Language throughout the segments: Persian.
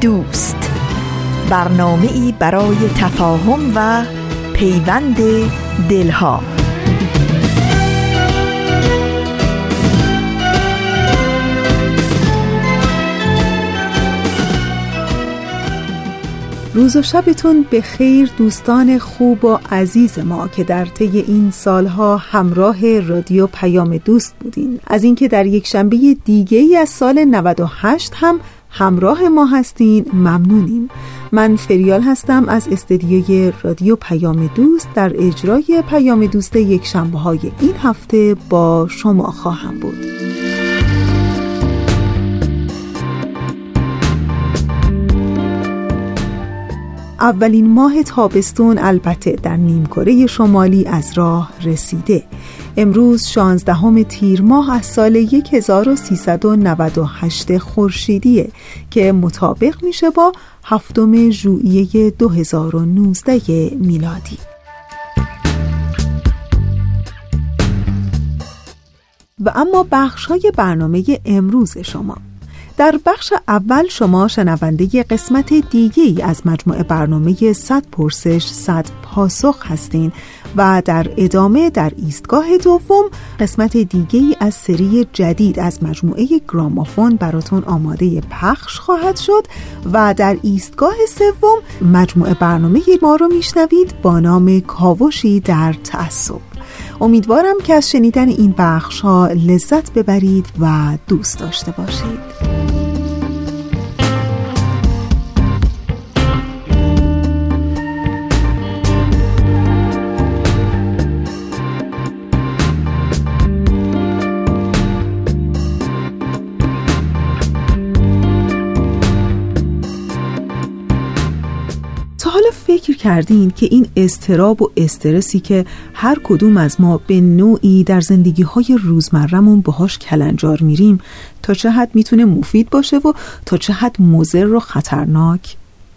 دوست. برنامه ای برای تفاهم و پیوند دلها. روز و شبتون به خیر دوستان خوب و عزیز ما که در طی این سالها همراه رادیو پیام دوست بودین. از اینکه در یک شنبه دیگه ای از سال 98 هم همراه ما هستین. ممنونیم. من فریال هستم از استدیوی رادیو پیام دوست در اجرای پیام دوست یک شنبه های این هفته با شما خواهم بود. اولین ماه تابستون البته در نیمکره شمالی از راه رسیده. امروز 16 تیر ماه از سال 1398 خورشیدیه که مطابق میشه با هفتم ژوئیه 2019 میلادی. و اما بخش های برنامه امروز شما. در بخش اول شما شنونده قسمت دیگه از مجموعه برنامه 100 پرسش 100 پاسخ هستین و در ادامه در ایستگاه دوم قسمت دیگه از سری جدید از مجموعه گرامافون براتون آماده پخش خواهد شد و در ایستگاه سوم مجموعه برنامه ما رو میشنوید با نام کاوشی در تعصب. امیدوارم که از شنیدن این بخش ها لذت ببرید و دوست داشته باشید. کردین که این استراب و استرسی که هر کدوم از ما به نوعی در زندگی های روزمرمون باهاش کلنجار میریم تا چه حد می‌تونه مفید باشه و تا چه حد مضر و خطرناک؟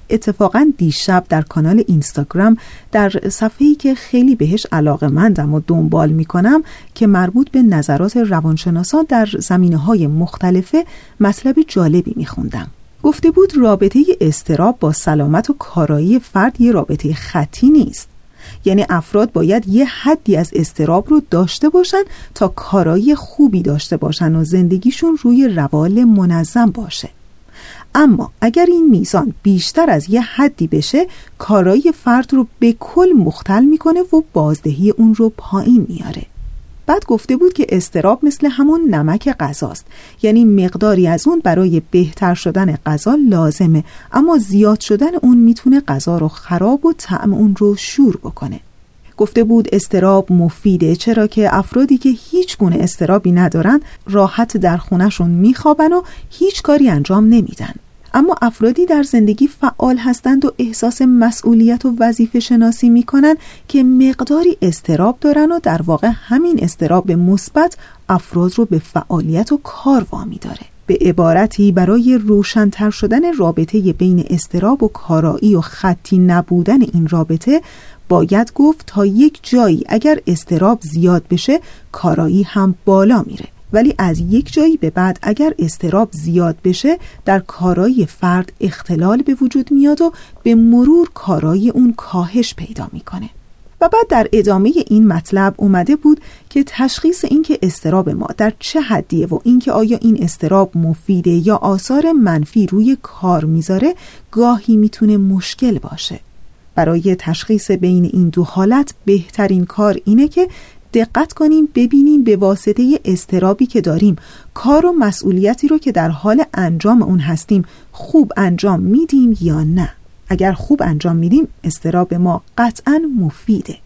اتفاقا دیشب در کانال اینستاگرام در صفحه‌ای که خیلی بهش علاقه مندم و دنبال می‌کنم که مربوط به نظرات روانشناسان در زمینه های مختلفه مطلب جالبی میخوندم. گفته بود رابطه استراب با سلامت و کارایی فرد یه رابطه خطی نیست. یعنی افراد باید یه حدی از استراب رو داشته باشن تا کارایی خوبی داشته باشن و زندگیشون روی روال منظم باشه. اما اگر این میزان بیشتر از یه حدی بشه کارایی فرد رو به کل مختل می‌کنه و بازدهی اون رو پایین میاره. بعد گفته بود که استراب مثل همون نمک غذاست. یعنی مقداری از اون برای بهتر شدن غذا لازمه اما زیاد شدن اون می‌تونه غذا رو خراب و طعم اون رو شور بکنه. گفته بود استراب مفیده چرا که افرادی که هیچ گونه استرابی ندارن راحت در خونشون میخوابن و هیچ کاری انجام نمیدن. اما افرادی در زندگی فعال هستند و احساس مسئولیت و وظیفه شناسی می کنند که مقداری استراب دارن و در واقع همین استراب مثبت افراد رو به فعالیت و کار وامی داره. به عبارتی برای روشنتر شدن رابطه بین استراب و کارایی و خطی نبودن این رابطه باید گفت تا یک جایی اگر استراب زیاد بشه کارایی هم بالا میره. ولی از یک جایی به بعد اگر استراب زیاد بشه در کارای فرد اختلال به وجود میاد و به مرور کارای اون کاهش پیدا می‌کنه. و بعد در ادامه این مطلب اومده بود که تشخیص اینکه استراب ما در چه حدیه و اینکه آیا این استراب مفیده یا آثار منفی روی کار می‌ذاره گاهی می‌تونه مشکل باشه. برای تشخیص بین این دو حالت بهترین کار اینه که دقت کنیم ببینیم به واسطه استرابی که داریم. کار و مسئولیتی رو که در حال انجام اون هستیم خوب انجام میدیم یا نه؟ اگر خوب انجام میدیم استراب ما قطعا مفیده.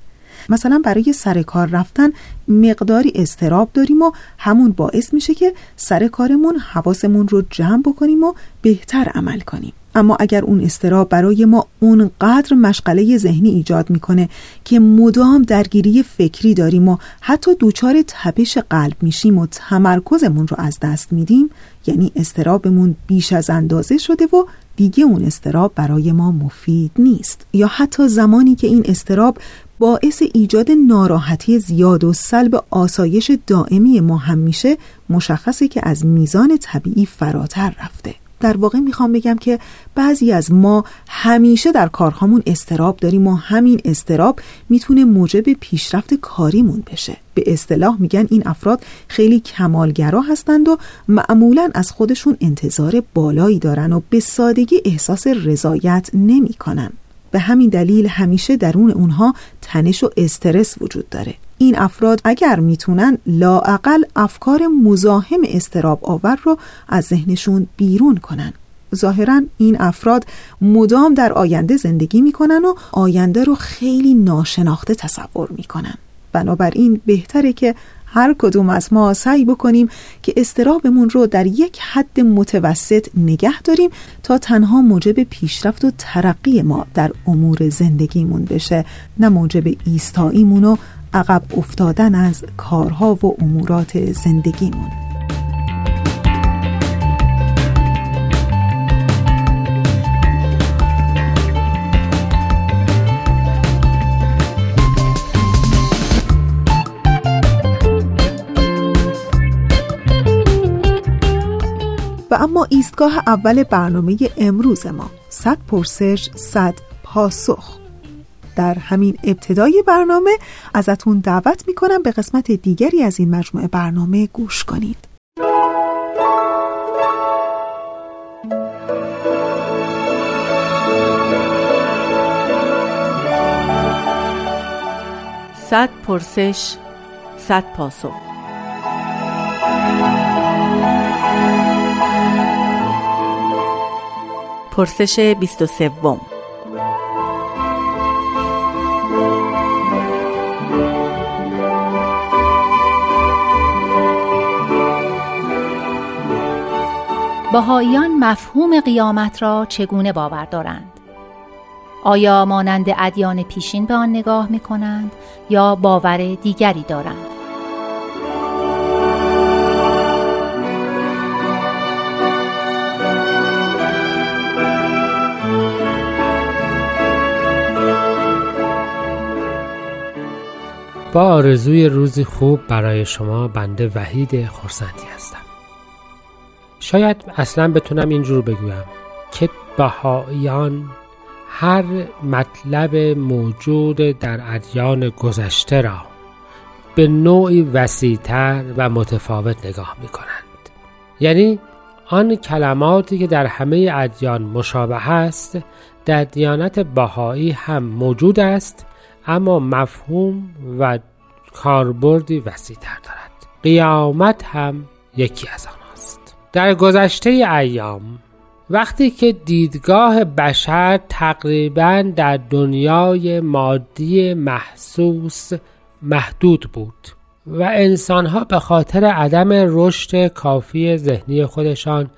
مثلا برای سر کار رفتن مقداری استراب داریم و همون باعث میشه که سر کارمون حواسمون رو جمع بکنیم و بهتر عمل کنیم. اما اگر اون استراب برای ما اونقدر مشغله ذهنی ایجاد می‌کنه که مدام درگیری فکری داریم و حتی دوچار تپش قلب میشیم و تمرکزمون رو از دست میدیم یعنی استرابمون بیش از اندازه شده و دیگه اون استراب برای ما مفید نیست. یا حتی زمانی که این استراب باعث ایجاد ناراحتی زیاد و سلب آسایش دائمی ما هم میشه مشخصه که از میزان طبیعی فراتر رفته. در واقع می‌خوام بگم که بعضی از ما همیشه در کارهامون استراب داریم و همین استراب می‌تونه موجب پیشرفت کاریمون بشه. به اصطلاح میگن این افراد خیلی کمالگرا هستند و معمولا از خودشون انتظار بالایی دارن و به سادگی احساس رضایت نمی‌کنن. به همین دلیل همیشه درون اونها تنش و استرس وجود داره. این افراد اگر می‌تونن لاعقل افکار مزاحم استراب آور رو از ذهنشون بیرون کنن. ظاهرا این افراد مدام در آینده زندگی می‌کنن و آینده رو خیلی ناشناخته تصور می‌کنن. بنابراین بهتره که هر کدوم از ما سعی بکنیم که استرابمون رو در یک حد متوسط نگه داریم تا تنها موجب پیشرفت و ترقی ما در امور زندگیمون بشه نه موجب ایستاییمون و عقب افتادن از کارها و امورات زندگیمون. و اما ایستگاه اول برنامه امروز ما صد پرسش صد پاسخ. در همین ابتدای برنامه ازتون دعوت می‌کنم به قسمت دیگری از این مجموعه برنامه گوش کنید. صد پرسش صد پاسخ. پرسش 23 بهاییان مفهوم قیامت را چگونه باور دارند؟ آیا مانند ادیان پیشین به آن نگاه می کنند یا باور دیگری دارند؟ با آرزوی روزی خوب برای شما بنده وحید خورسندی شاید اصلا بتونم اینجور بگویم که بهاییان هر مطلب موجود در ادیان گذشته را به نوعی وسیعتر و متفاوت نگاه می کنند یعنی آن کلماتی که در همه ادیان مشابه است در دیانت بهایی هم موجود است اما مفهوم و کاربردی وسیعتر دارد. قیامت هم یکی از آن در گذشته ایام وقتی که دیدگاه بشر تقریبا در دنیای مادی محسوس محدود بود و انسانها به خاطر عدم رشد کافی ذهنی خودشان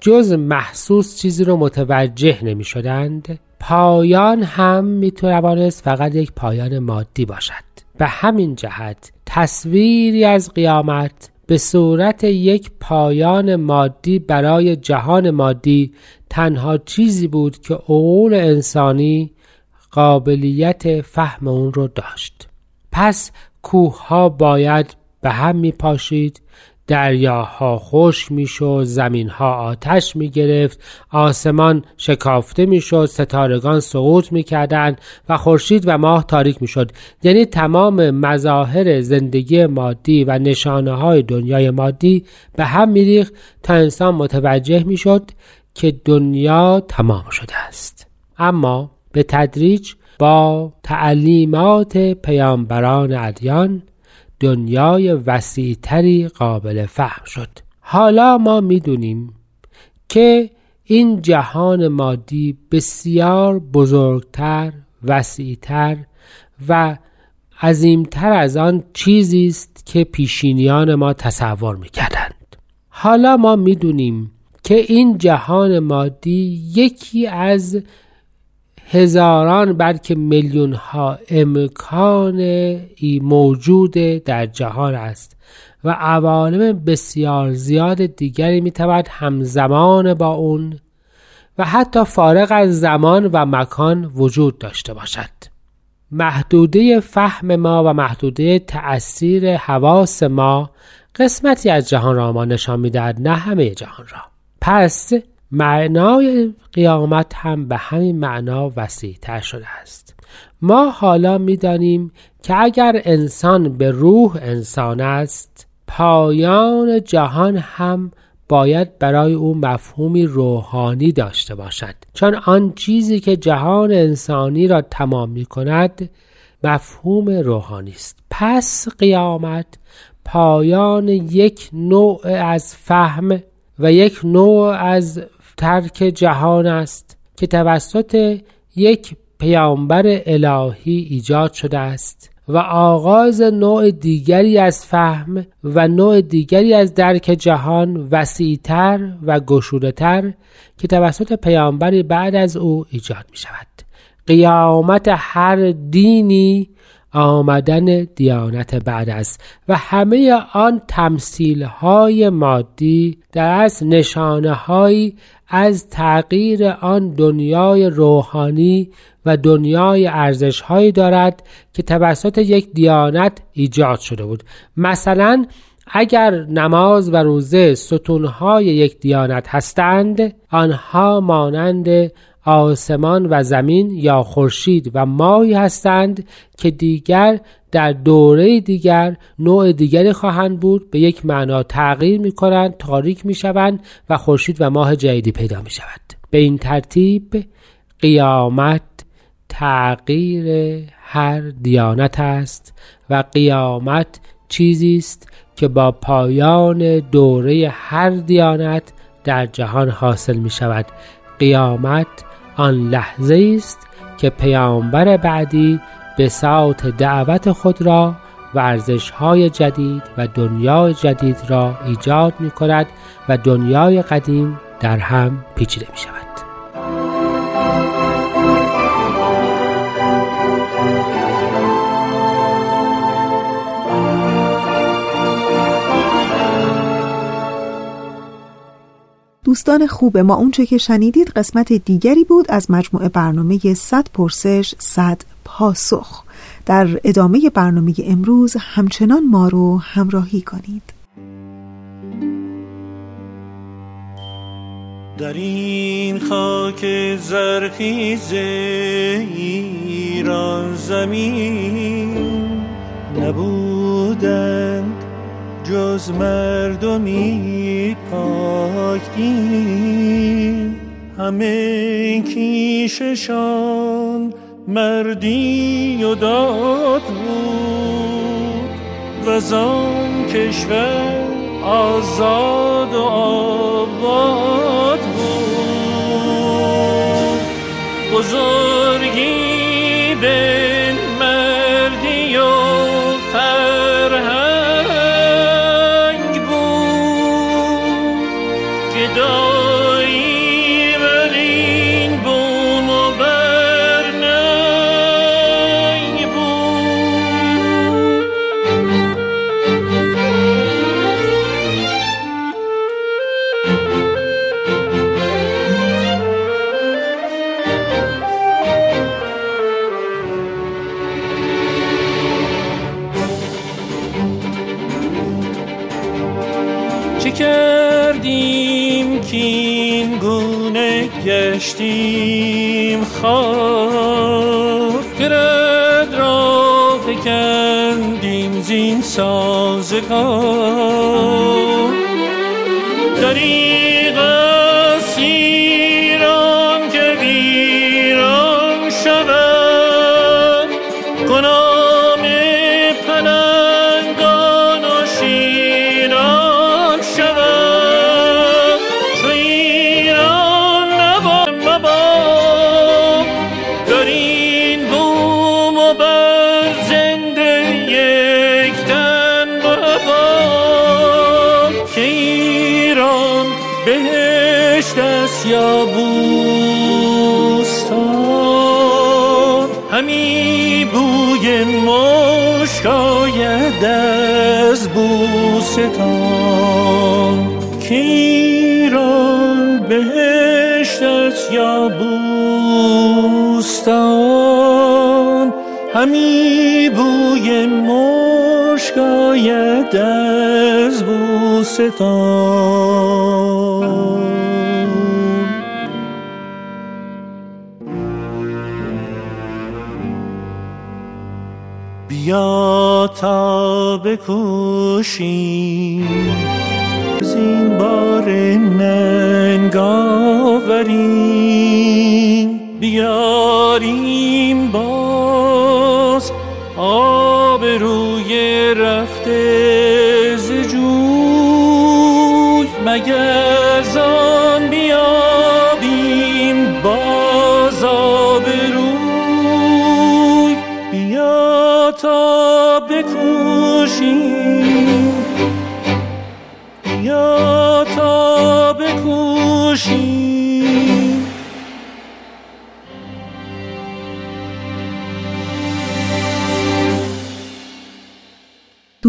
جز محسوس چیزی رو متوجه نمی شدند پایان هم می توانست فقط یک پایان مادی باشد. به همین جهت تصویری از قیامت به صورت یک پایان مادی برای جهان مادی تنها چیزی بود که عقول انسانی قابلیت فهم اون رو داشت. پس کوه ها باید به هم می پاشید دریاها خشک می‌شد زمینها آتش می گرفت آسمان شکافته می‌شد ستارگان سقوط می‌کردند و خورشید و ماه تاریک می‌شد. یعنی تمام مظاهر زندگی مادی و نشانه های دنیای مادی به هم میریخت تا انسان متوجه می‌شد که دنیا تمام شده است. اما به تدریج با تعلیمات پیامبران ادیان دنیای وسیعتری قابل فهم شد. حالا ما می‌دونیم که این جهان مادی بسیار بزرگتر وسیعتر و عظیمتر از آن چیزی است که پیشینیان ما تصور می‌کردند. حالا ما می‌دونیم که این جهان مادی یکی از هزاران بلکه میلیون ها امکان موجود در جهان است و عوالم بسیار زیاد دیگری می‌تواند همزمان با اون و حتی فارغ از زمان و مکان وجود داشته باشد. محدوده فهم ما و محدوده تأثیر حواس ما قسمتی از جهان را ما نشان می‌دهد نه همه جهان را. پس معنای قیامت هم به همین معنا وسیع تر شده است. ما حالا می‌دانیم که اگر انسان به روح انسان است پایان جهان هم باید برای او مفهومی روحانی داشته باشد. چون آن چیزی که جهان انسانی را تمام می کند مفهوم روحانی است. پس قیامت پایان یک نوع از فهم و یک نوع از ترک جهان است که توسط یک پیامبر الهی ایجاد شده است و آغاز نوع دیگری از فهم و نوع دیگری از درک جهان وسیعتر و گشودهتر که توسط پیامبری بعد از او ایجاد می شود قیامت هر دینی آمدن دیانت بعد است و همه آن تمثیل های مادی در از نشانه های از تغییر آن دنیای روحانی و دنیای ارزش هایی دارد که توسط یک دیانت ایجاد شده بود. مثلا اگر نماز و روزه ستونهای یک دیانت هستند آنها مانند آسمان و زمین یا خورشید و ماهی هستند که دیگر در دوره دیگر نوع دیگری خواهند بود به یک معنا تغییر می کنند تاریک می شوند و خورشید و ماه جدیدی پیدا می شود به این ترتیب قیامت تغییر هر دیانت است و قیامت چیزی است که با پایان دوره هر دیانت در جهان حاصل می شود قیامت آن لحظه است که پیامبر بعدی به ساعت دعوت خود را و های جدید و دنیای جدید را ایجاد می کند و دنیای قدیم در هم پیچیده می شود. دوستان خوب ما اونچه که شنیدید قسمت دیگری بود از مجموعه برنامه 100 پرسش 100 پاسخ. در ادامه برنامه امروز همچنان ما رو همراهی کنید. در این خاک زرخیز ایران زمین نبودند جز مردمی پاک همه کیششان مردی و داد بود. و زان کشور آزاد و آباد بود. بزرگی به گشتیم. خار گرد را فکندیم زین سازگار. همی بوی مشک آید از بیا تا بکوشیم زین بار ننگ آوریم بیاریم باز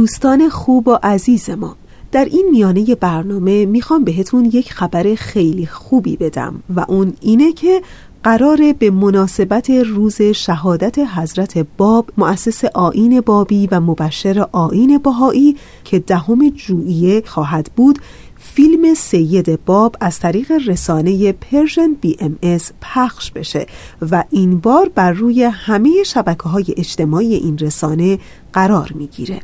دوستان خوب و عزیز ما در این میانه برنامه می‌خوام بهتون یک خبر خیلی خوبی بدم و اون اینه که قراره به مناسبت روز شهادت حضرت باب مؤسس آیین بابی و مبشر آیین بهایی که دهم ژوئیه خواهد بود فیلم سید باب از طریق رسانه Persian BMS پخش بشه و این بار بر روی همه شبکه های اجتماعی این رسانه قرار می‌گیره.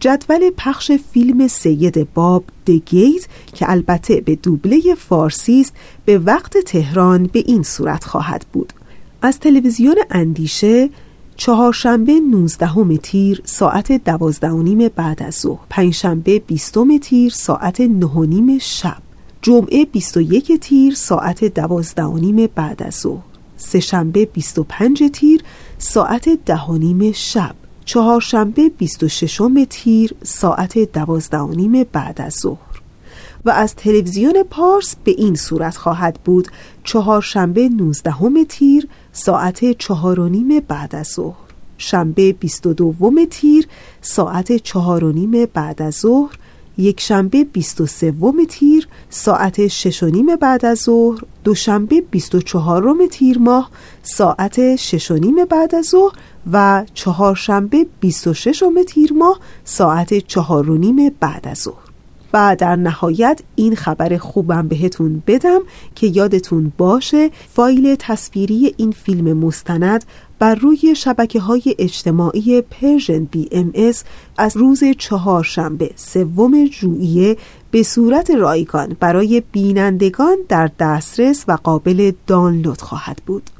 جدول پخش فیلم سید باب دگیت که البته به دوبله فارسی است به وقت تهران به این صورت خواهد بود. از تلویزیون اندیشه چهارشنبه 19 تیر ساعت دوازده و نیم بعد از ظهر پنجشنبه 20 تیر ساعت نه و نیم شب جمعه 21 تیر ساعت دوازده و نیم بعد از ظهر سهشنبه 25 تیر ساعت ده و نیم شب. چهارشنبه 26 تیر ساعت دوازده و نیم بعد از ظهر. و از تلویزیون پارس به این صورت خواهد بود چهارشنبه 19 تیر ساعت چهار و نیم بعد از ظهر. شنبه 22 تیر ساعت چهار و نیم بعد از ظهر. یک شنبه 23 تیر ساعت شش و نیم بعد از ظهر. دوشنبه 24 تیر ماه ساعت شش و نیم بعد از ظهر. و چهارشنبه 26 تیر ماه ساعت چهار و نیم بعد از ظهر. و در نهایت این خبر خوبم بهتون بدم که یادتون باشه فایل تصویری این فیلم مستند بر روی شبکه های اجتماعی Persian BMS از روز چهارشنبه سوم ژوئیه به صورت رایگان برای بینندگان در دسترس و قابل دانلود خواهد بود.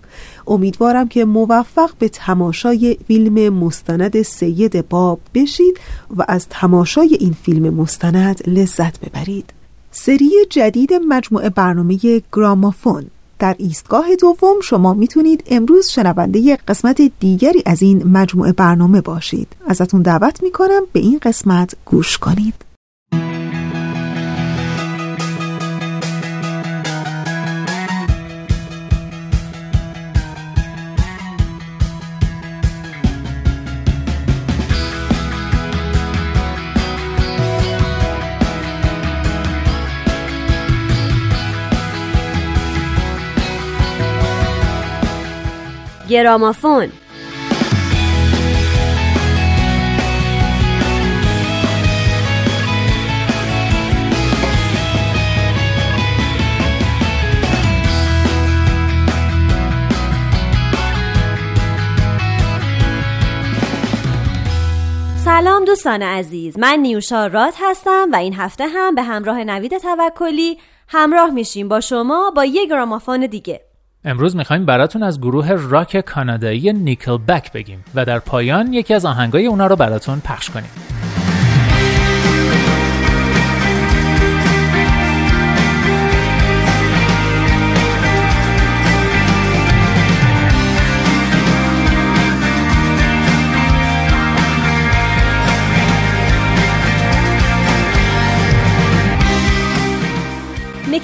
امیدوارم که موفق به تماشای فیلم مستند سید باب بشید و از تماشای این فیلم مستند لذت ببرید. سری جدید مجموعه برنامه گرامافون. در ایستگاه دوم شما می‌تونید امروز شنونده قسمت دیگری از این مجموعه برنامه باشید. ازتون دعوت می‌کنم به این قسمت گوش کنید. گرامافون. سلام دوستان عزیز من نیوشا رات هستم و این هفته هم به همراه نوید توکلی همراه میشیم با شما با یک گرامافون دیگه. امروز می‌خوایم براتون از گروه راک کانادایی نیکل بک بگیم و در پایان یکی از آهنگای اونا رو براتون پخش کنیم.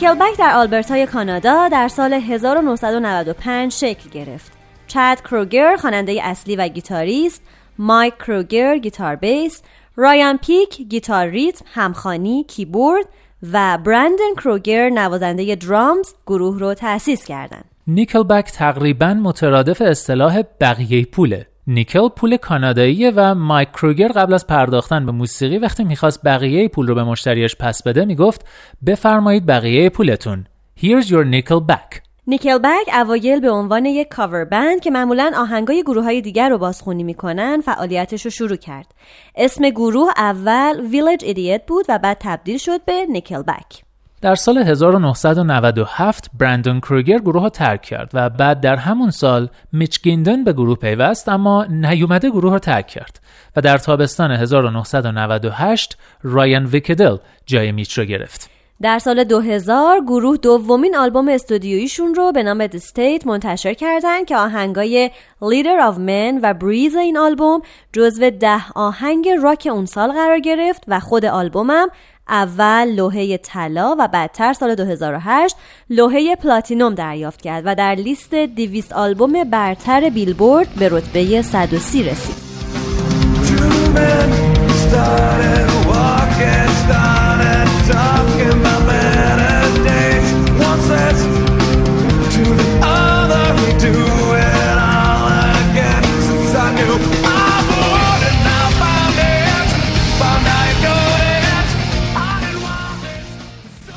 Nickelback در آلبرتای کانادا در سال 1995 شکل گرفت. چاد کروگر خواننده اصلی و گیتاریست، مایک کروگر گیتار بیس، رایان پیک گیتار ریتم، همخانی، کیبورد و برندن کروگر نوازنده drums گروه رو تأسیس کردند. Nickelback تقریبا مترادف اصطلاح بقیه پوله nickel پول کاناداییه و مایک کروگر قبل از پرداختن به موسیقی وقتی می‌خواست بقیه پول رو به مشتریش پس بده می‌گفت بفرمایید بقیه پولتون Here's your nickel back Nickelback اوایل به عنوان یک cover band که معمولا آهنگای گروه های دیگر رو بازخونی می‌کنن فعالیتش رو شروع کرد. اسم گروه اول Village Idiot بود و بعد تبدیل شد به Nickelback. در سال 1997 برندون کروگر گروه رو ترک کرد و بعد در همون سال میچ گیندن به گروه پیوست اما نیومده گروه رو ترک کرد و در تابستان 1998 رایان ویکدل جای میچ رو گرفت. در سال 2000 گروه دومین آلبوم استودیویشون رو به نام The State منتشر کردند که آهنگای Leader of Men و Breeze این آلبوم جزو ده آهنگ راک اون سال قرار گرفت و خود آلبومم اول لوحه طلا و بعدتر سال 2008 لوحه پلاتینوم دریافت کرد و در لیست 200 آلبوم برتر بیلبورد به رتبه 130 رسید.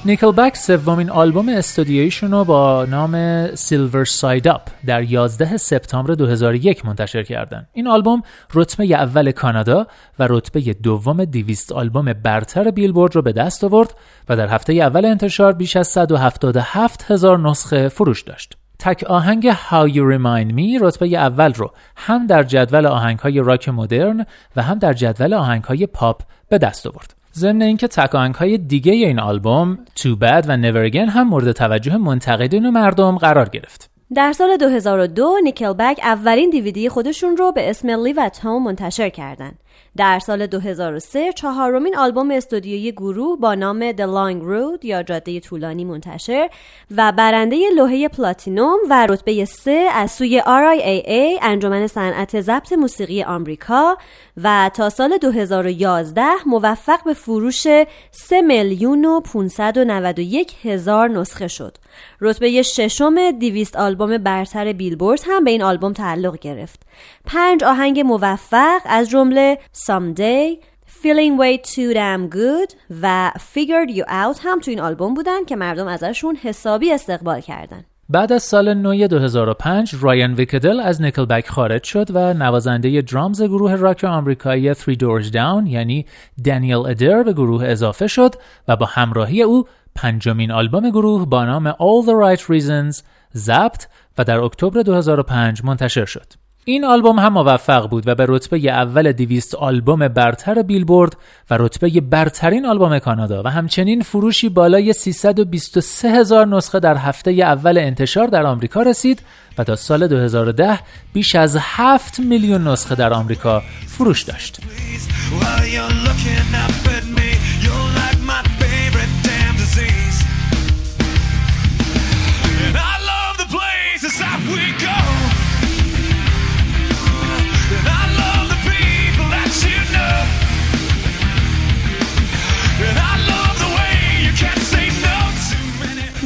Nickelback سومین آلبوم استودیویشون رو با نام Silver Side Up در 11 سپتامبر 2001 منتشر کردن. این آلبوم رتبه اول کانادا و رتبه دوم دویست آلبوم برتر بیلبورد رو به دست آورد و در هفته اول انتشار بیش از 177 هزار نسخه فروش داشت. تک آهنگ How You Remind Me رتبه اول رو هم در جدول آهنگ های راک مدرن و هم در جدول آهنگ های پاپ به دست آورد. ضمن اینکه تکانک های دیگه این آلبوم تو بد و Again هم مورد توجه منتقدین و مردم قرار گرفت. در سال 2002 نیکلبک اولین دیویدی خودشون رو به اسم Live at Home منتشر کردند. در سال 2003 چهارمین آلبوم استودیویی گروه با نام The Long Road یا جاده طولانی منتشر و برنده لوحه پلاتینوم و رتبه 3 از سوی RIAA انجمن صنعت ضبط موسیقی آمریکا و تا سال 2011 موفق به فروش 3 میلیون و 591 هزار نسخه شد. رتبه ششم دیویست آلبوم برتر بیلبورد هم به این آلبوم تعلق گرفت. پنج آهنگ موفق از جمله Someday، Feeling Way Too Damn Good و Figured You Out هم تو این آلبوم بودن که مردم ازشون حسابی استقبال کردن. بعد از سال نو 2005 رایان ویکدل از نیکلبک خارج شد و نوازنده درامز گروه راک آمریکایی Three Doors Down یعنی دانیل ادر به گروه اضافه شد و با همراهی او پنجمین آلبوم گروه با نام All the Right Reasons ضبط و در اکتبر 2005 منتشر شد. این آلبوم هم موفق بود و به رتبه اول دیویست آلبوم برتر بیلبورد و رتبه برترین آلبوم کانادا و همچنین فروشی بالای 323 هزار نسخه در هفته اول انتشار در آمریکا رسید و تا سال 2010 بیش از 7 میلیون نسخه در آمریکا فروش داشت.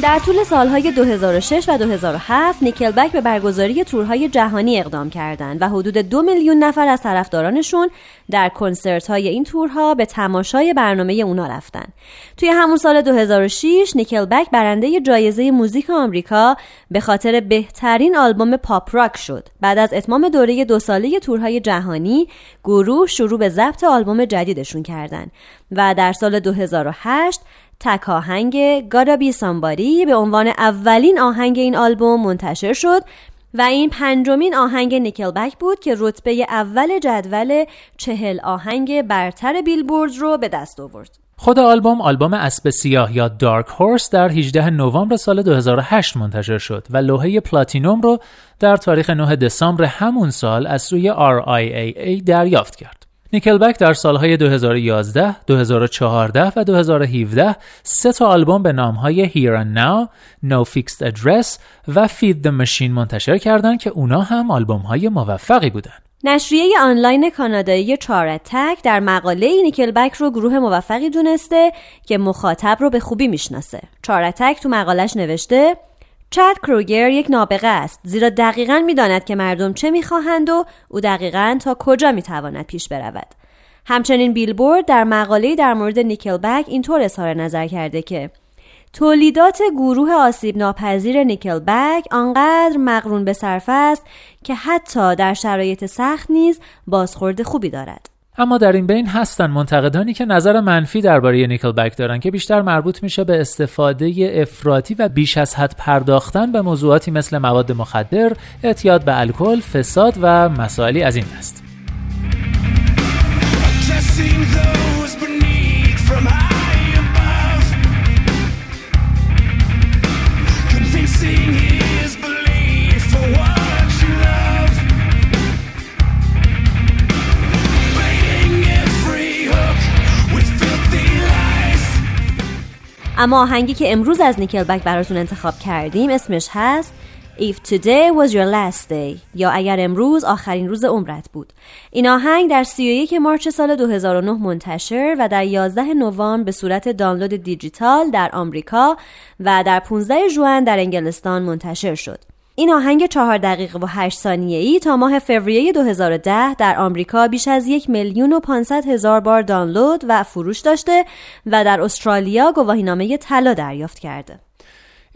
در طول سالهای 2006 و 2007 نیکلبک به برگزاری تورهای جهانی اقدام کردند و حدود دو میلیون نفر از طرفدارانشون در کنسرت های این تورها به تماشای برنامه اونا رفتن. توی همون سال 2006 نیکلبک برنده جایزه موزیک آمریکا به خاطر بهترین آلبوم پاپ راک شد. بعد از اتمام دوره دو ساله تورهای جهانی گروه شروع به ضبط آلبوم جدیدشون کردند و در سال 2008 تک آهنگ گادا بی سامباری به عنوان اولین آهنگ این آلبوم منتشر شد و این پنجمین آهنگ نیکلبک بود که رتبه اول جدول چهل آهنگ برتر بیلبورد رو به دست آورد. خود آلبوم آلبوم اسب سیاه یا دارک هورس در 18 نوامبر سال 2008 منتشر شد و لوحه پلاتینوم رو در تاریخ 9 دسامبر همون سال از سوی RIAA دریافت کرد. نیکلبک در سالهای 2011, 2014 و 2017 سه تا آلبوم به نامهای Here and Now, No Fixed Address و Feed the Machine منتشر کردند که اونا هم آلبوم های موفقی بودن. نشریه آنلاین کانادایی چارتک در مقاله نیکلبک رو گروه موفقی دونسته که مخاطب رو به خوبی می‌شناسه. چارتک تو مقالش نوشته چاد کروگر یک نابغه است. زیرا دقیقا می‌داند که مردم چه می‌خواهند و او دقیقا تا کجا می‌تواند پیش برود. همچنین بیلبورد در مقاله در مورد نیکلبک اینطور اظهار نظر کرده که تولیدات گروه آسیب ناپذیر نیکلبک آنقدر مقرون به صرف است که حتی در شرایط سخت نیز بازخورد خوبی دارد. اما در این بین هستن منتقدانی که نظر منفی درباره نیکل بک دارن که بیشتر مربوط میشه به استفاده افراطی و بیش از حد پرداختن به موضوعاتی مثل مواد مخدر، اعتیاد به الکل، فساد و مسائلی از این دست. اما آهنگی که امروز از نیکلبک براتون انتخاب کردیم اسمش هست If today was your last day یا اگر امروز آخرین روز عمرت بود. این آهنگ در 31 مارچ سال 2009 منتشر و در 11 نوامبر به صورت دانلود دیجیتال در آمریکا و در 15 ژوئن در انگلستان منتشر شد. این آهنگ چهار دقیقه و هشت ثانیه ای تا ماه فوریه 2010 در آمریکا بیش از یک میلیون و 500 هزار بار دانلود و فروش داشته و در استرالیا گواهینامه طلا دریافت کرده.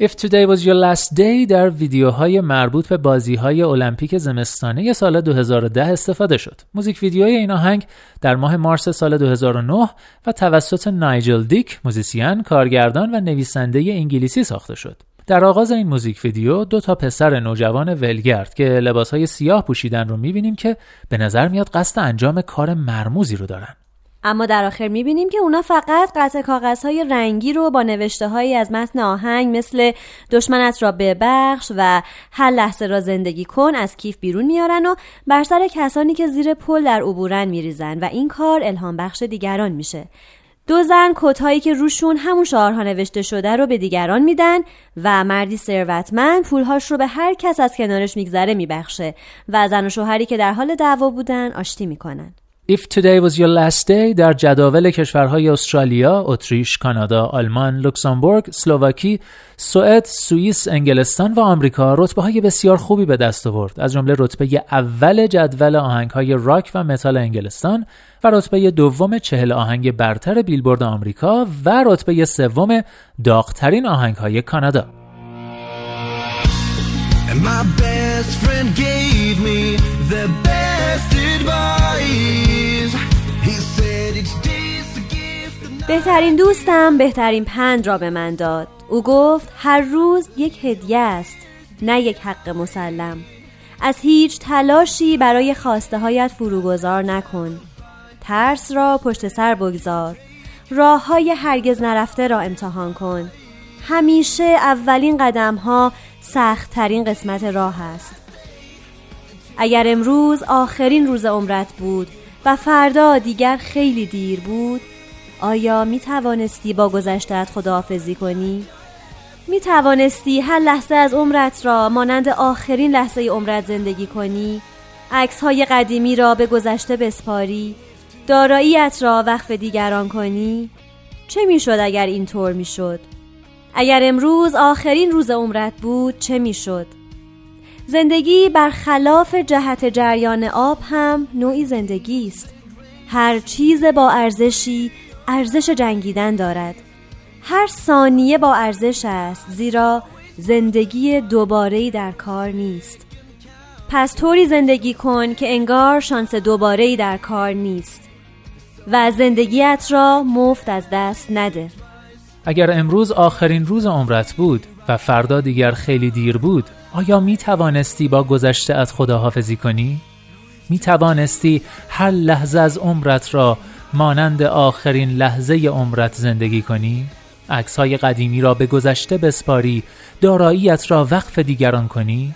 If Today Was Your Last Day در ویدیوهای مربوط به بازیهای المپیک زمستانه سال 2010 استفاده شد. موزیک ویدیوی این آهنگ در ماه مارس سال 2009 و توسط نایجل دیک، موزیسین، کارگردان و نویسنده انگلیسی ساخته شد. در آغاز این موزیک ویدیو دو تا پسر نوجوان ولگرد که لباسهای سیاه پوشیدن رو می‌بینیم که به نظر میاد قصد انجام کار مرموزی رو دارن. اما در آخر می‌بینیم که اونا فقط قطع کاغذهای رنگی رو با نوشته هایی از متن آهنگ مثل دشمنت را ببخش و هر لحظه را زندگی کن از کیف بیرون میارن و بر سر کسانی که زیر پل در عبورن میریزن و این کار الهام بخش دیگران میشه. دو زن کتهایی که روشون همون شعارها نوشته شده رو به دیگران میدن و مردی ثروتمند پولهاش رو به هر کس از کنارش میگذره میبخشه و زن و شوهری که در حال دعوا بودن آشتی می‌کنن. If today was your last day در جداول کشورهای استرالیا، اتریش، کانادا، آلمان، لوکزامبورگ، اسلواکی، سوئد، سوئیس، انگلستان و آمریکا رتبه های بسیار خوبی به دست آورد. از جمله رتبه اول جدول آهنگ های راک و متال انگلستان و رتبه دوم چهل آهنگ برتر بیلبورد آمریکا و رتبه سوم داغترین آهنگ های کانادا. بهترین دوستم بهترین پند را به من داد. او گفت هر روز یک هدیه است نه یک حق مسلم. از هیچ تلاشی برای خواسته هایت فروگذار نکن. ترس را پشت سر بگذار. راه های هرگز نرفته را امتحان کن. همیشه اولین قدم ها سخت ترین قسمت راه است. اگر امروز آخرین روز عمرت بود و فردا دیگر خیلی دیر بود آیا می توانستی با گذشتت خداحافظی کنی؟ می توانستی هر لحظه از عمرت را مانند آخرین لحظه عمرت زندگی کنی؟ عکس های قدیمی را به گذشته بسپاری؟ داراییت را وقف دیگران کنی؟ چه می‌شد اگر اینطور می‌شد؟ اگر امروز آخرین روز عمرت بود چه می‌شد؟ زندگی برخلاف جهت جریان آب هم نوعی زندگی است. هر چیز با ارزشی ارزش جنگیدن دارد. هر ثانیه با ارزش است زیرا زندگی دوباره در کار نیست. پس طوری زندگی کن که انگار شانس دوباره در کار نیست. و زندگیت را مفت از دست نده اگر امروز آخرین روز عمرت بود و فردا دیگر خیلی دیر بود آیا می توانستی با گذشته از خداحافظی کنی؟ می توانستی هر لحظه از عمرت را مانند آخرین لحظه عمرت زندگی کنی؟ عکس های قدیمی را به گذشته بسپاری داراییت را وقف دیگران کنی؟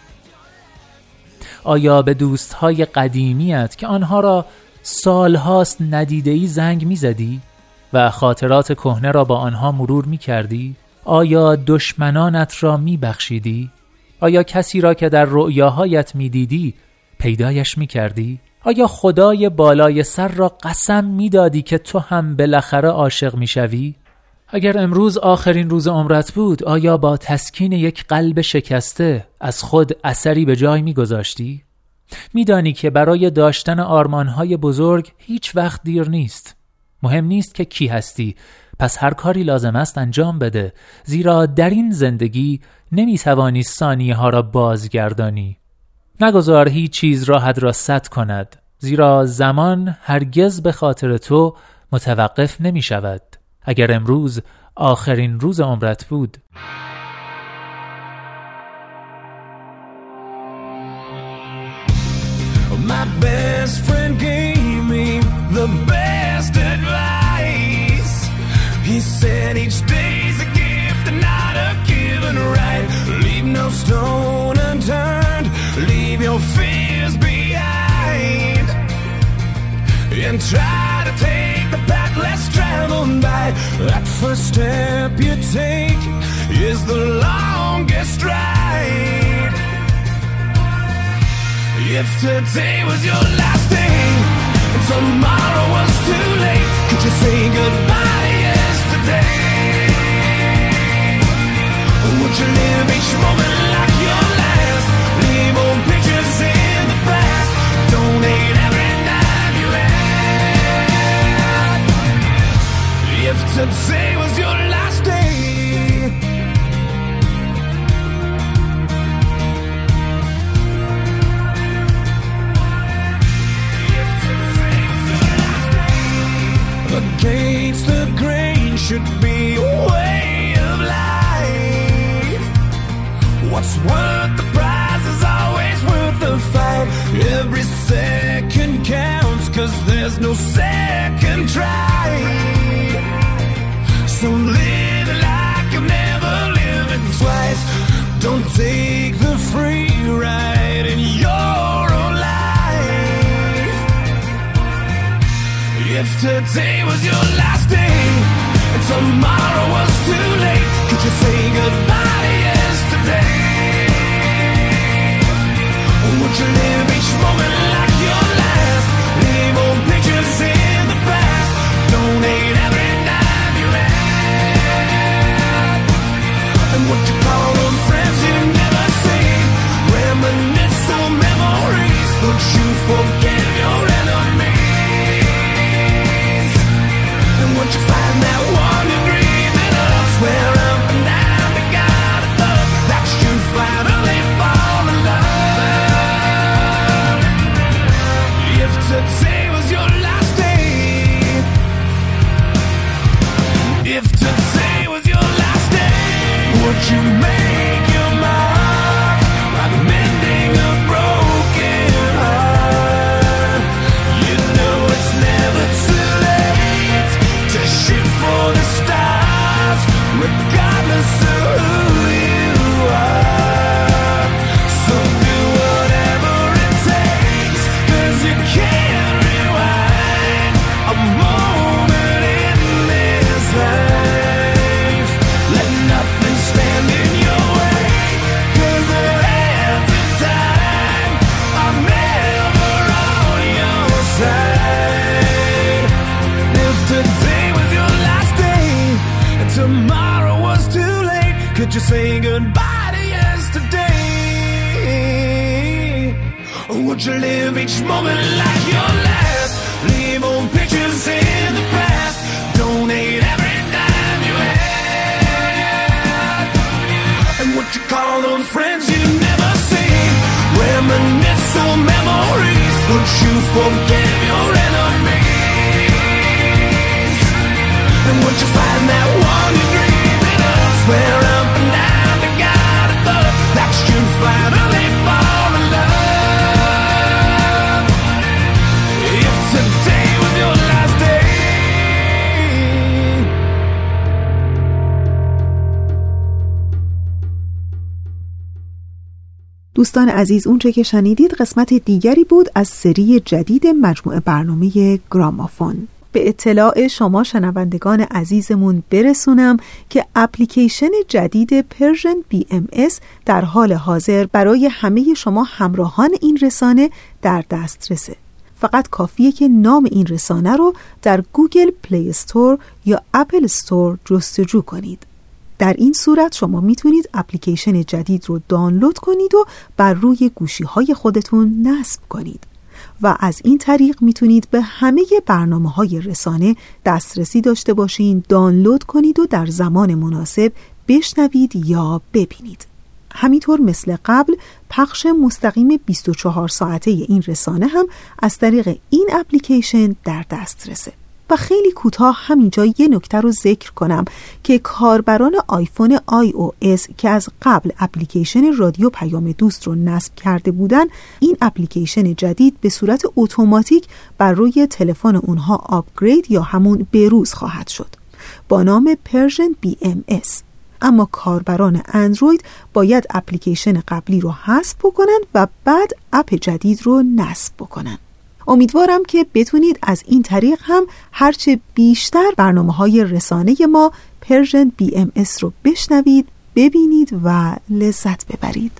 آیا به دوست های قدیمیت که آنها را سالهاست ندیده زنگ می‌زدی و خاطرات کهنه را با آنها مرور می کردی؟ آیا دشمنانت را می بخشیدی؟ آیا کسی را که در رؤیاهایت می دیدی پیدایش می کردی؟ آیا خدای بالای سر را قسم می دادی که تو هم بالاخره عاشق می شوی؟ اگر امروز آخرین روز عمرت بود آیا با تسکین یک قلب شکسته از خود اثری به جای می گذاشتی؟ میدانی که برای داشتن آرمانهای بزرگ هیچ وقت دیر نیست مهم نیست که کی هستی پس هر کاری لازم است انجام بده زیرا در این زندگی نمی توانی ثانیه ها را بازگردانی نگذار هیچ چیز راحت را صد کند زیرا زمان هرگز به خاطر تو متوقف نمی شود اگر امروز آخرین روز عمرت بود Each a gift, not a given right. Leave no stone. And try to take the path less traveled by. That first step you take is the longest ride. If today was your last day and tomorrow was too late, could you say goodbye yesterday? Would you live each moment If today was your last day. Against the grain should be a way of life. What's worth the prize is always worth the fight. Every second counts, cause there's no second try. So live like you've never it twice. Don't take the free ride in your own life. If today was your last day and tomorrow was too late, could you say goodbye to yesterday? Would you live each moment what you call you each moment like your last? Leave old pictures in the past. Donate every dime you have. And what you call those friends you never see? Reminisce on memories. Would you forgive your enemies? And would you find that one you're dreaming of? Swear up and down to God above that you fall in دوستان عزیز اونچه که شنیدید قسمت دیگری بود از سری جدید مجموعه برنامه گرامافون. به اطلاع شما شنوندگان عزیزمون برسونم که اپلیکیشن جدید Persian BMS در حال حاضر برای همه شما همراهان این رسانه در دسترسه. فقط کافیه که نام این رسانه رو در Google Play Store یا Apple Store جستجو کنید. در این صورت شما می‌تونید اپلیکیشن جدید رو دانلود کنید و بر روی گوشی های خودتون نصب کنید. و از این طریق می‌تونید به همه برنامه های رسانه دسترسی داشته باشین دانلود کنید و در زمان مناسب بشنوید یا ببینید. همینطور مثل قبل پخش مستقیم 24 ساعته این رسانه هم از طریق این اپلیکیشن در دسترسه. و خیلی کوتاه همینجا یه نکته رو ذکر کنم که کاربران آیفون iOS که از قبل اپلیکیشن رادیو پیام دوست رو نصب کرده بودن این اپلیکیشن جدید به صورت اتوماتیک بر روی تلفن اونها upgrade یا همون بروز خواهد شد با نام Persian BMS. اما کاربران اندروید باید اپلیکیشن قبلی رو حذف بکنند و بعد app جدید رو نصب بکنند. امیدوارم که بتونید از این طریق هم هرچه بیشتر برنامه های رسانه ما Persian BMS رو بشنوید ببینید و لذت ببرید.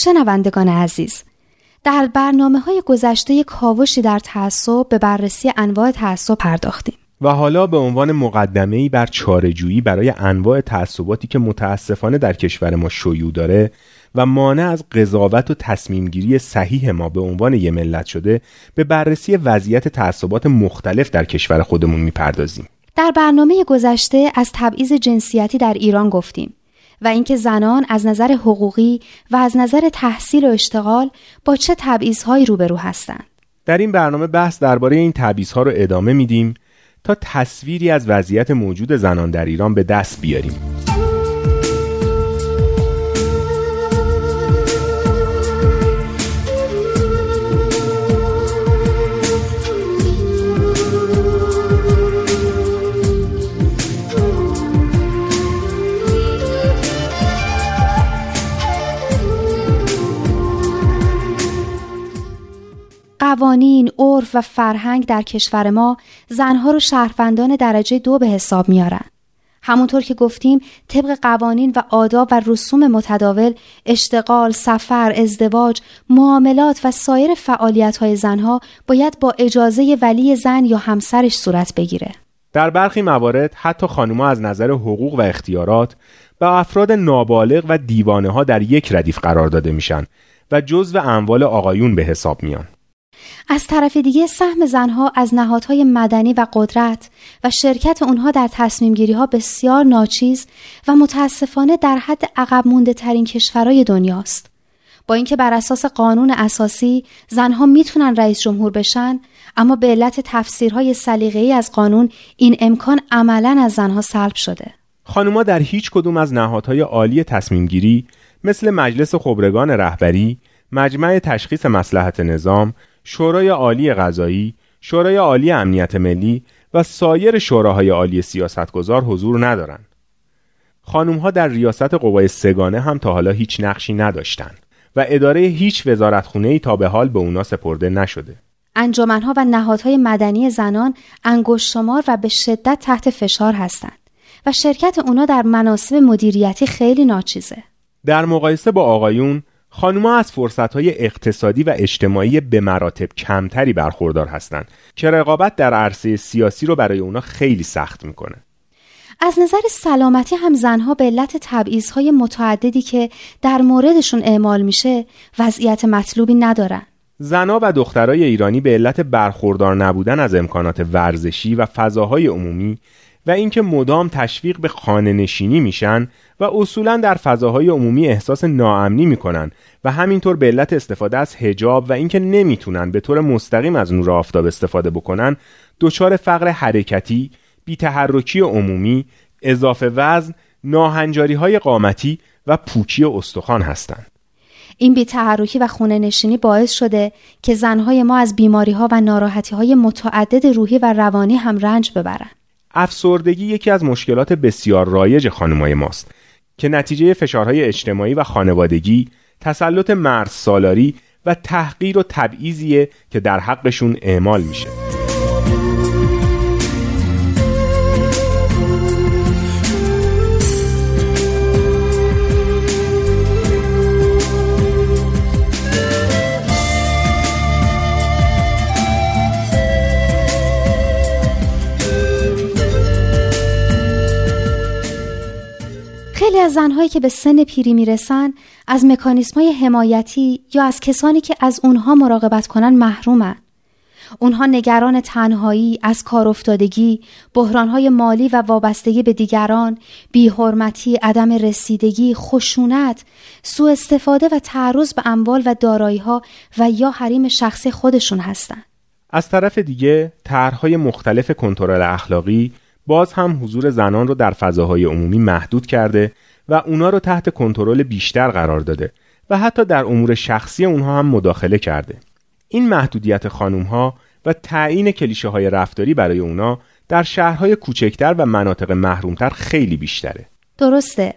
شنوندگان عزیز در برنامه های گذشته کاوشی در تعصب به بررسی انواع تعصب پرداختیم و حالا به عنوان مقدمه‌ای بر چارهجویی برای انواع تعصباتی که متاسفانه در کشور ما شیوع داره و مانع از قضاوت و تصمیمگیری صحیح ما به عنوان یه ملت شده به بررسی وضعیت تعصبات مختلف در کشور خودمون می‌پردازیم. در برنامه گذشته از تبعیض جنسیتی در ایران گفتیم و اینکه زنان از نظر حقوقی و از نظر تحصیل و اشتغال با چه تبعیضهایی روبرو هستند. در این برنامه بحث درباره این تبعیضها رو ادامه میدیم تا تصویری از وضعیت موجود زنان در ایران به دست بیاریم. قوانین، عرف و فرهنگ در کشور ما زنها رو شهروندان درجه دو به حساب میارن. همونطور که گفتیم طبق قوانین و آداب و رسوم متداول اشتغال، سفر، ازدواج، معاملات و سایر فعالیت های زنها باید با اجازه ولی زن یا همسرش صورت بگیره. در برخی موارد حتی خانمها از نظر حقوق و اختیارات به افراد نابالغ و دیوانه ها در یک ردیف قرار داده میشن و جزو اموال آقایون به حساب میان. از طرف دیگه سهم زنها از نهادهای مدنی و قدرت و شرکت اونها در تصمیم گیری ها بسیار ناچیز و متاسفانه در حد عقب مونده ترین کشورهای دنیاست. با اینکه بر اساس قانون اساسی زنها می‌تونن رئیس جمهور بشن اما به علت تفسیرهای سلیقه‌ای از قانون این امکان عملا از زنها سلب شده. خانوما در هیچ کدوم از نهادهای عالی تصمیم گیری مثل مجلس خبرگان رهبری، مجمع تشخیص مسلحت نظام، شورای عالی قضایی، شورای عالی امنیت ملی و سایر شوراهای عالی سیاستگزار حضور ندارند. خانوم ها در ریاست قوای سگانه هم تا حالا هیچ نقشی نداشتند و اداره هیچ وزارتخونه ای تا به حال به اونا سپرده نشده. انجمنها و نهادهای مدنی زنان انگشت شمار و به شدت تحت فشار هستند و شرکت اونا در مناسب مدیریتی خیلی ناچیزه. در مقایسه با آقایون خانوما از فرصتهای اقتصادی و اجتماعی به مراتب کمتری برخوردار هستند که رقابت در عرصه سیاسی رو برای اونا خیلی سخت می‌کنه. از نظر سلامتی هم زنها به علت تبعیضهای متعددی که در موردشون اعمال میشه وضعیت مطلوبی ندارن. زنها و دخترای ایرانی به علت برخوردار نبودن از امکانات ورزشی و فضاهای عمومی و اینکه مدام تشویق به خانه نشینی میشن و اصولا در فضاهای عمومی احساس ناامنی می‌کنن و همینطور به علت استفاده از هجاب و اینکه نمی‌تونن به طور مستقیم از نور آفتاب استفاده بکنن دچار فقر حرکتی، بیتحرکی عمومی، اضافه وزن، ناهنجاری های قامتی و پوکی استخوان هستند. این بیتحرکی و خونه نشینی باعث شده که زنهای ما از بیماری ها و ناراحتی های متعدد روحی و روانی هم رنج ببرن. افسردگی یکی از مشکلات بسیار رایج خانمای ماست که نتیجه فشارهای اجتماعی و خانوادگی، تسلط مرد سالاری و تحقیر و تبعیضیه که در حقشون اعمال میشه. از زنهایی که به سن پیری می‌رسن از مکانیسمای حمایتی یا از کسانی که از اونها مراقبت کنن محرومن. اونها نگران تنهایی، از کار افتادگی، بحرانهای مالی و وابستگی به دیگران، بیحرمتی، عدم رسیدگی، خشونت، سوء استفاده و تعرض به اموال و دارایی‌ها و یا حریم شخصی خودشون هستند. از طرف دیگه طرحهای مختلف کنترل اخلاقی باز هم حضور زنان رو در فضاهای عمومی محدود کرده و اونا رو تحت کنترل بیشتر قرار داده و حتی در امور شخصی اونها هم مداخله کرده. این محدودیت خانوم ها و تعیین کلیشه های رفتاری برای اونا در شهرهای کوچکتر و مناطق محرومتر خیلی بیشتره. درسته.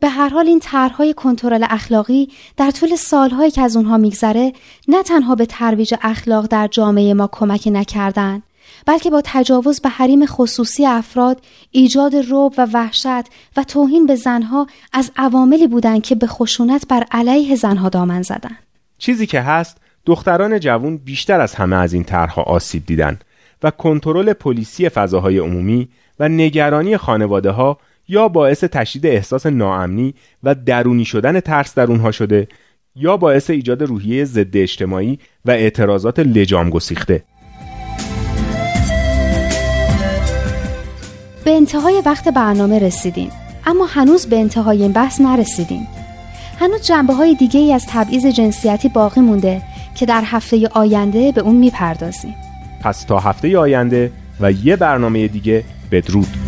به هر حال این طرحهای کنترل اخلاقی در طول سالهایی که از اونها میگذره نه تنها به ترویج اخلاق در جامعه ما کمک نکردن بلکه با تجاوز به حریم خصوصی افراد ایجاد روب و وحشت و توهین به زنها از عواملی بودند که به خشونت بر علیه زنها دامن زدند. چیزی که هست دختران جوان بیشتر از همه از این طرحها آسیب دیدن و کنترل پلیسی فضاهای عمومی و نگرانی خانواده ها یا باعث تشدید احساس ناامنی و درونی شدن ترس در اونها شده یا باعث ایجاد روحیه ضد اجتماعی و اعتراضات لجام گسیخته به انتهای وقت برنامه رسیدیم. اما هنوز به انتهای این بحث نرسیدیم. هنوز جنبه های دیگه ای از تبعیض جنسیتی باقی مونده که در هفته آینده به اون می‌پردازیم. پس تا هفته آینده و یه برنامه دیگه بدرود.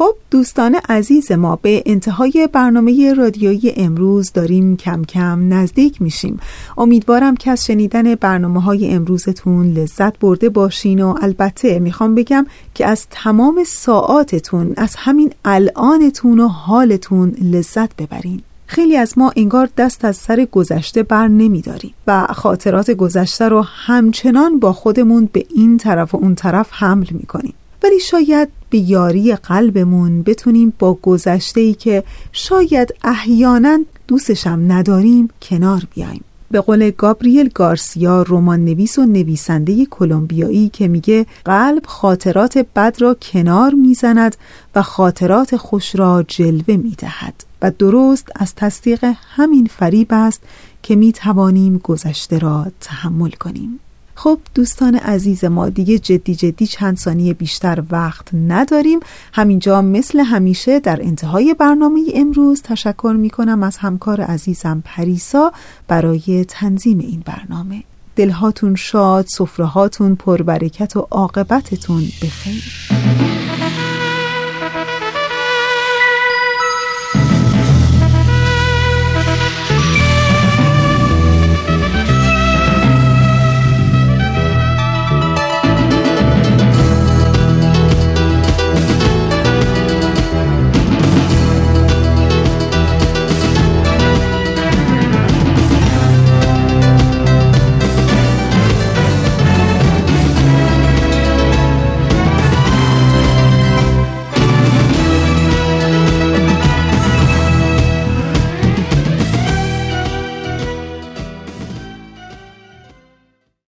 خب دوستان عزیز ما به انتهای برنامه رادیویی امروز داریم کم کم نزدیک میشیم. امیدوارم که از شنیدن برنامه های امروزتون لذت برده باشین و البته می‌خوام بگم که از تمام ساعاتتون از همین الانتون و حالتون لذت ببرین. خیلی از ما انگار دست از سر گذشته بر نمیداریم و خاطرات گذشته رو همچنان با خودمون به این طرف و اون طرف حمل می‌کنیم. ولی شاید به یاری قلبمون بتونیم با گذشته ای که شاید احیانا دوستشم نداریم کنار بیایم. به قول گابریل گارسیا رمان نویس و نویسنده کلمبیایی که میگه قلب خاطرات بد را کنار می‌زند و خاطرات خوش را جلوه می‌دهد و درست از تصدیق همین فریب است که می توانیم گذشته را تحمل کنیم. خب دوستان عزیز ما دیگه جدی جدی چند ثانیه بیشتر وقت نداریم. همینجا مثل همیشه در انتهای برنامه امروز تشکر می کنم از همکار عزیزم پریسا برای تنظیم این برنامه. دلهاتون شاد، سفرهاتون پربرکت و عاقبتتون بخیر